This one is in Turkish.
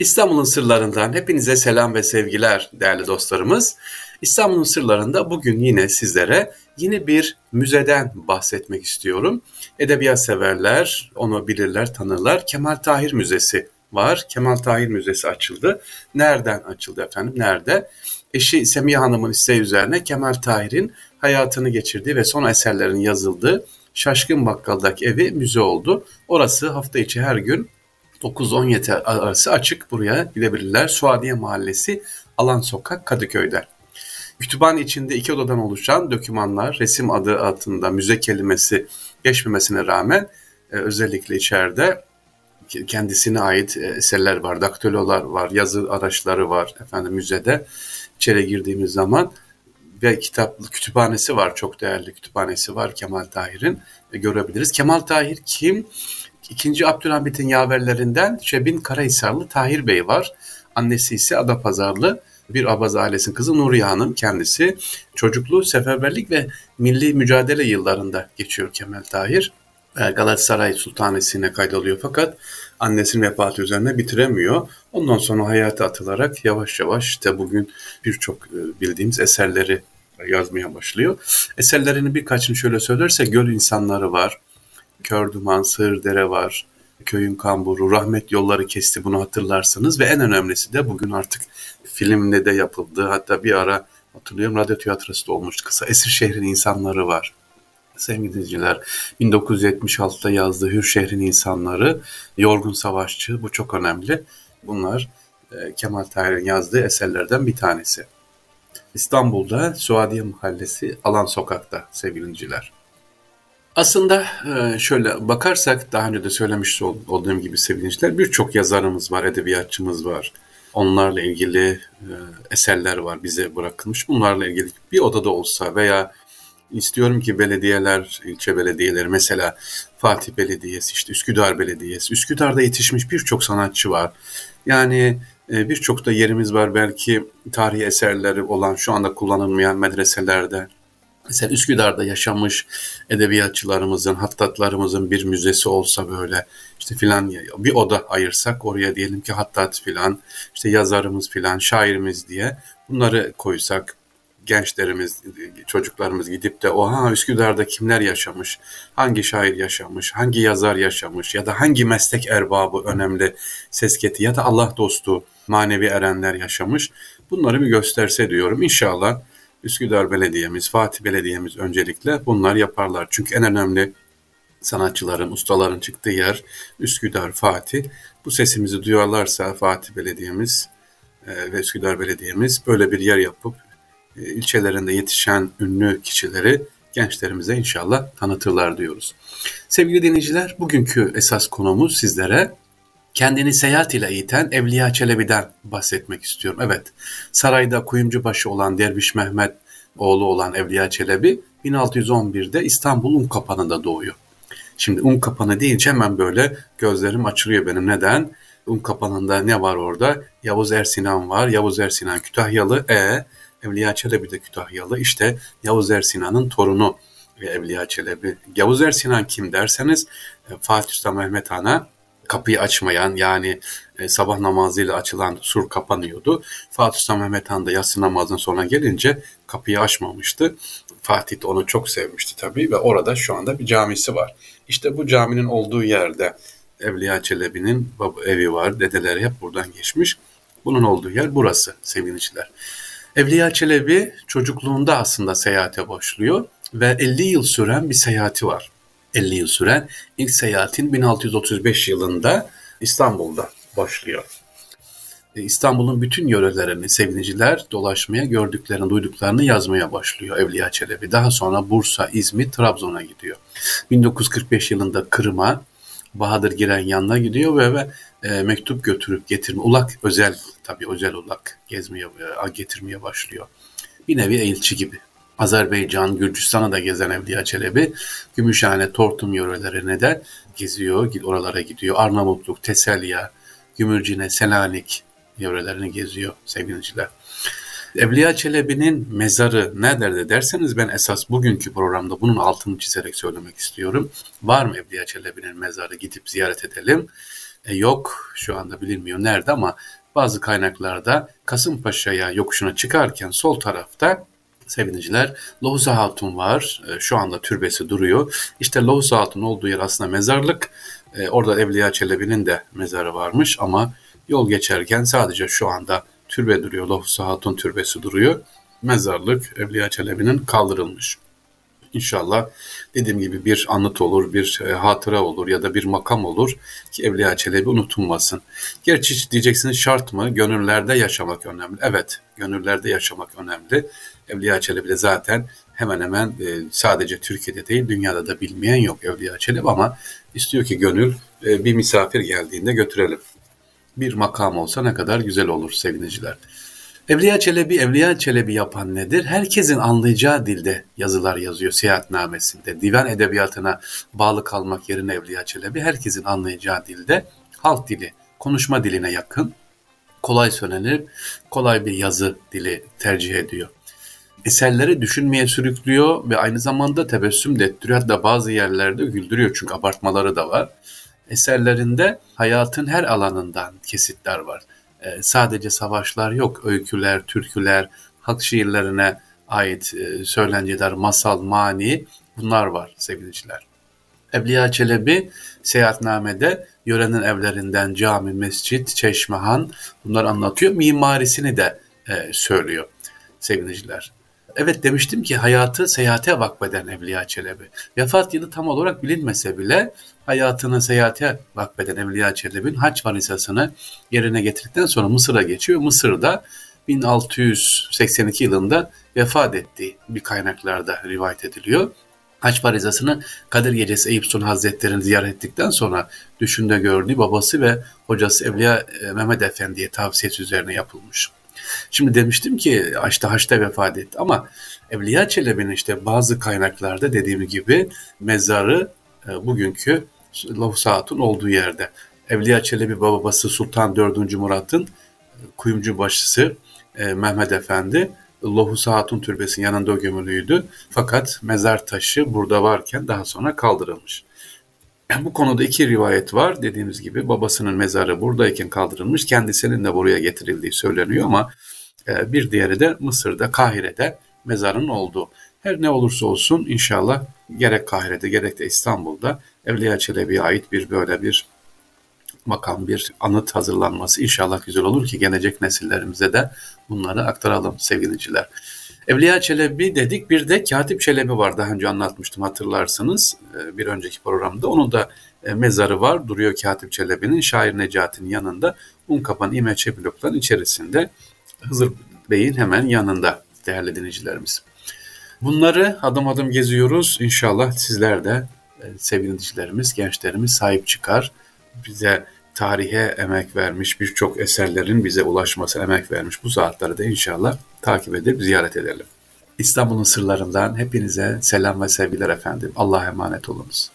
İstanbul'un sırlarından hepinize selam ve sevgiler değerli dostlarımız. İstanbul'un sırlarında bugün yine sizlere yine bir müzeden bahsetmek istiyorum. Edebiyat severler onu bilirler, tanırlar. Kemal Tahir Müzesi var. Kemal Tahir Müzesi açıldı. Nereden açıldı efendim? Nerede? Eşi Semiha Hanım'ın isteği üzerine Kemal Tahir'in hayatını geçirdiği ve son eserlerin yazıldığı Şaşkın Bakkal'daki evi müze oldu. Orası hafta içi her gün 9-17 arası açık buraya gidebilirler. Suadiye Mahallesi Alan Sokak Kadıköy'de. Kütüphane içinde iki odadan oluşan dokümanlar resim adı altında müze kelimesi geçmemesine rağmen e, özellikle içeride kendisine ait e, eserler var, daktilolar var, yazı araçları var efendim müzede. İçeri girdiğimiz zaman ve kitaplı kütüphanesi var, çok değerli kütüphanesi var Kemal Tahir'in e, görebiliriz. Kemal Tahir kim? İkinci Abdülhamit'in yaverlerinden Şebin Karahisarlı Tahir Bey var. Annesi ise Adapazarlı bir Abaz ailesinin kızı Nuriye Hanım kendisi. Çocukluğu seferberlik ve milli mücadele yıllarında geçiyor Kemal Tahir. Galatasaray Sultanesi'ne kaydoluyor fakat annesinin vefatı üzerine bitiremiyor. Ondan sonra hayata atılarak yavaş yavaş işte bugün birçok e, bildiğimiz eserleri yazmaya başlıyor. Eserlerinin birkaçını şöyle söylerse Göl insanları var, Kör Duman, Sığır Dere var, Köyün Kamburu, Rahmet Yolları Kesti bunu hatırlarsınız ve en önemlisi de bugün artık filmde de yapıldı. Hatta bir ara hatırlıyorum radyo tiyatrosu da olmuştu kısa. Esir Şehrin insanları var. Sevgili dinleyiciler 1976'da yazdığı Hür Şehrin insanları, Yorgun Savaşçı bu çok önemli. Bunlar e, Kemal Tahir'in yazdığı eserlerden bir tanesi. İstanbul'da Suadiye Mahallesi Alan Sokak'ta sevgili dinleyiciler. Aslında e, şöyle bakarsak daha önce de söylemiş olduğum gibi sevgili birçok yazarımız var, edebiyatçımız var. Onlarla ilgili e, eserler var bize bırakılmış. Bunlarla ilgili bir odada olsa veya istiyorum ki belediyeler, ilçe belediyeleri mesela Fatih Belediyesi, işte Üsküdar Belediyesi, Üsküdar'da yetişmiş birçok sanatçı var. Yani e, birçok da yerimiz var belki tarihi eserleri olan şu anda kullanılmayan medreselerde Mesela Üsküdar'da yaşamış edebiyatçılarımızın, hattatlarımızın bir müzesi olsa böyle işte filan bir oda ayırsak oraya diyelim ki hattat filan, işte yazarımız filan, şairimiz diye bunları koysak gençlerimiz, çocuklarımız gidip de oha Üsküdar'da kimler yaşamış, hangi şair yaşamış, hangi yazar yaşamış? Ya da hangi meslek erbabı önemli? Sesketi ya da Allah dostu manevi erenler yaşamış? Bunları bir gösterse diyorum. İnşallah Üsküdar Belediye'miz, Fatih Belediye'miz öncelikle bunlar yaparlar. Çünkü en önemli sanatçıların, ustaların çıktığı yer Üsküdar, Fatih. Bu sesimizi duyarlarsa Fatih Belediye'miz e, ve Üsküdar Belediye'miz böyle bir yer yapıp e, ilçelerinde yetişen ünlü kişileri gençlerimize inşallah tanıtırlar diyoruz. Sevgili dinleyiciler, bugünkü esas konumuz sizlere kendini seyahat ile eğiten Evliya Çelebi'den bahsetmek istiyorum. Evet, sarayda kuyumcubaşı olan Derviş Mehmet oğlu olan Evliya Çelebi 1611'de İstanbul Unkapanı'nda doğuyor. Şimdi Unkapanı deyince hemen böyle gözlerim açılıyor benim. Neden? Unkapanı'nda ne var orada? Yavuz Ersinan var. Yavuz Ersinan Kütahyalı. E Evliya Çelebi de Kütahyalı. İşte Yavuz Ersinan'ın torunu ve Evliya Çelebi. Yavuz Ersinan kim derseniz e, Fatih Sultan Mehmet Han'a kapıyı açmayan yani e, sabah namazıyla açılan sur kapanıyordu. Fatih Sultan Mehmet Han da yatsı namazından sonra gelince kapıyı açmamıştı. Fatih de onu çok sevmişti tabii ve orada şu anda bir camisi var. İşte bu caminin olduğu yerde Evliya Çelebi'nin evi var. Dedeleri hep buradan geçmiş. Bunun olduğu yer burası sevgiliciler. Evliya Çelebi çocukluğunda aslında seyahate başlıyor ve 50 yıl süren bir seyahati var. 50 yıl süren ilk seyahatin 1635 yılında İstanbul'da başlıyor. E, İstanbul'un bütün yörelerini seviniciler dolaşmaya, gördüklerini, duyduklarını yazmaya başlıyor Evliya Çelebi. Daha sonra Bursa, İzmir, Trabzon'a gidiyor. 1945 yılında Kırım'a, Bahadır Giren yanına gidiyor ve, ve e, mektup götürüp getirme, ulak özel tabii özel ulak gezmeye, e, getirmeye başlıyor. Bir nevi elçi gibi. Azerbaycan, Gürcistan'a da gezen Evliya Çelebi, Gümüşhane, Tortum yörelerine de geziyor, oralara gidiyor. Arnavutluk, Teselya, Gümürcine, Selanik yörelerini geziyor sevgiliciler. Evliya Çelebi'nin mezarı nerede derseniz ben esas bugünkü programda bunun altını çizerek söylemek istiyorum. Var mı Evliya Çelebi'nin mezarı gidip ziyaret edelim. e, yok. Şu anda bilinmiyor nerede ama bazı kaynaklarda Kasımpaşa'ya yokuşuna çıkarken sol tarafta seviniciler Lohusa Hatun var. E, şu anda türbesi duruyor. İşte Lohusa Hatun olduğu yer aslında mezarlık. E, orada Evliya Çelebi'nin de mezarı varmış ama yol geçerken sadece şu anda türbe duruyor. Lohusa Hatun türbesi duruyor. Mezarlık Evliya Çelebi'nin kaldırılmış. İnşallah dediğim gibi bir anıt olur, bir e, hatıra olur ya da bir makam olur ki Evliya Çelebi unutulmasın. Gerçi diyeceksiniz şart mı? Gönüllerde yaşamak önemli. Evet, gönüllerde yaşamak önemli. Evliya Çelebi de zaten hemen hemen e, sadece Türkiye'de değil dünyada da bilmeyen yok Evliya Çelebi ama istiyor ki gönül e, bir misafir geldiğinde götürelim. Bir makam olsa ne kadar güzel olur seviniciler. Evliya Çelebi, Evliya Çelebi yapan nedir? Herkesin anlayacağı dilde yazılar yazıyor seyahatnamesinde. Divan edebiyatına bağlı kalmak yerine Evliya Çelebi herkesin anlayacağı dilde halk dili, konuşma diline yakın, kolay söylenir, kolay bir yazı dili tercih ediyor. Eserleri düşünmeye sürüklüyor ve aynı zamanda tebessüm de ettiriyor. Hatta bazı yerlerde güldürüyor çünkü abartmaları da var. Eserlerinde hayatın her alanından kesitler var. E, sadece savaşlar yok. Öyküler, türküler, halk şiirlerine ait e, söylenceler, masal, mani bunlar var sevgiliciler. Evliya Çelebi seyahatnamede yörenin evlerinden cami, mescit, çeşmehan bunlar anlatıyor. Mimarisini de e, söylüyor sevgiliciler. Evet demiştim ki hayatı seyahate vakfeden Evliya Çelebi. Vefat yılı tam olarak bilinmese bile hayatını seyahate vakfeden Evliya Çelebi'nin haç varisasını yerine getirdikten sonra Mısır'a geçiyor. Mısır'da 1682 yılında vefat ettiği bir kaynaklarda rivayet ediliyor. Haç varizasını Kadir Gecesi Eyüp Sultan Hazretleri'ni ziyaret ettikten sonra düşünde gördüğü babası ve hocası Evliya e, Mehmet Efendi'ye tavsiyesi üzerine yapılmış. Şimdi demiştim ki işte Haç'ta vefat etti ama Evliya Çelebi'nin işte bazı kaynaklarda dediğim gibi mezarı e, bugünkü Lavsat'ın olduğu yerde. Evliya Çelebi babası Sultan 4. Murat'ın e, kuyumcu başısı e, Mehmet Efendi Lohusa Hatun Türbesi'nin yanında gömülüydü. Fakat mezar taşı burada varken daha sonra kaldırılmış. Bu konuda iki rivayet var. Dediğimiz gibi babasının mezarı buradayken kaldırılmış. Kendisinin de buraya getirildiği söyleniyor ama e, bir diğeri de Mısır'da, Kahire'de mezarın olduğu. Her ne olursa olsun inşallah gerek Kahire'de gerek de İstanbul'da Evliya Çelebi'ye ait bir böyle bir makam, bir anıt hazırlanması inşallah güzel olur ki gelecek nesillerimize de bunları aktaralım sevgiliciler. Evliya Çelebi dedik bir de Katip Çelebi var daha önce anlatmıştım hatırlarsınız e, bir önceki programda. Onun da e, mezarı var duruyor Katip Çelebi'nin şair Necati'nin yanında Unkapan İmeçe blokların içerisinde Hızır Bey'in hemen yanında değerli dinleyicilerimiz. Bunları adım adım geziyoruz. İnşallah sizler de e, sevgili dinleyicilerimiz, gençlerimiz sahip çıkar. Bize tarihe emek vermiş, birçok eserlerin bize ulaşması emek vermiş bu saatleri de inşallah takip edip ziyaret edelim. İstanbul'un sırlarından hepinize selam ve sevgiler efendim. Allah'a emanet olunuz.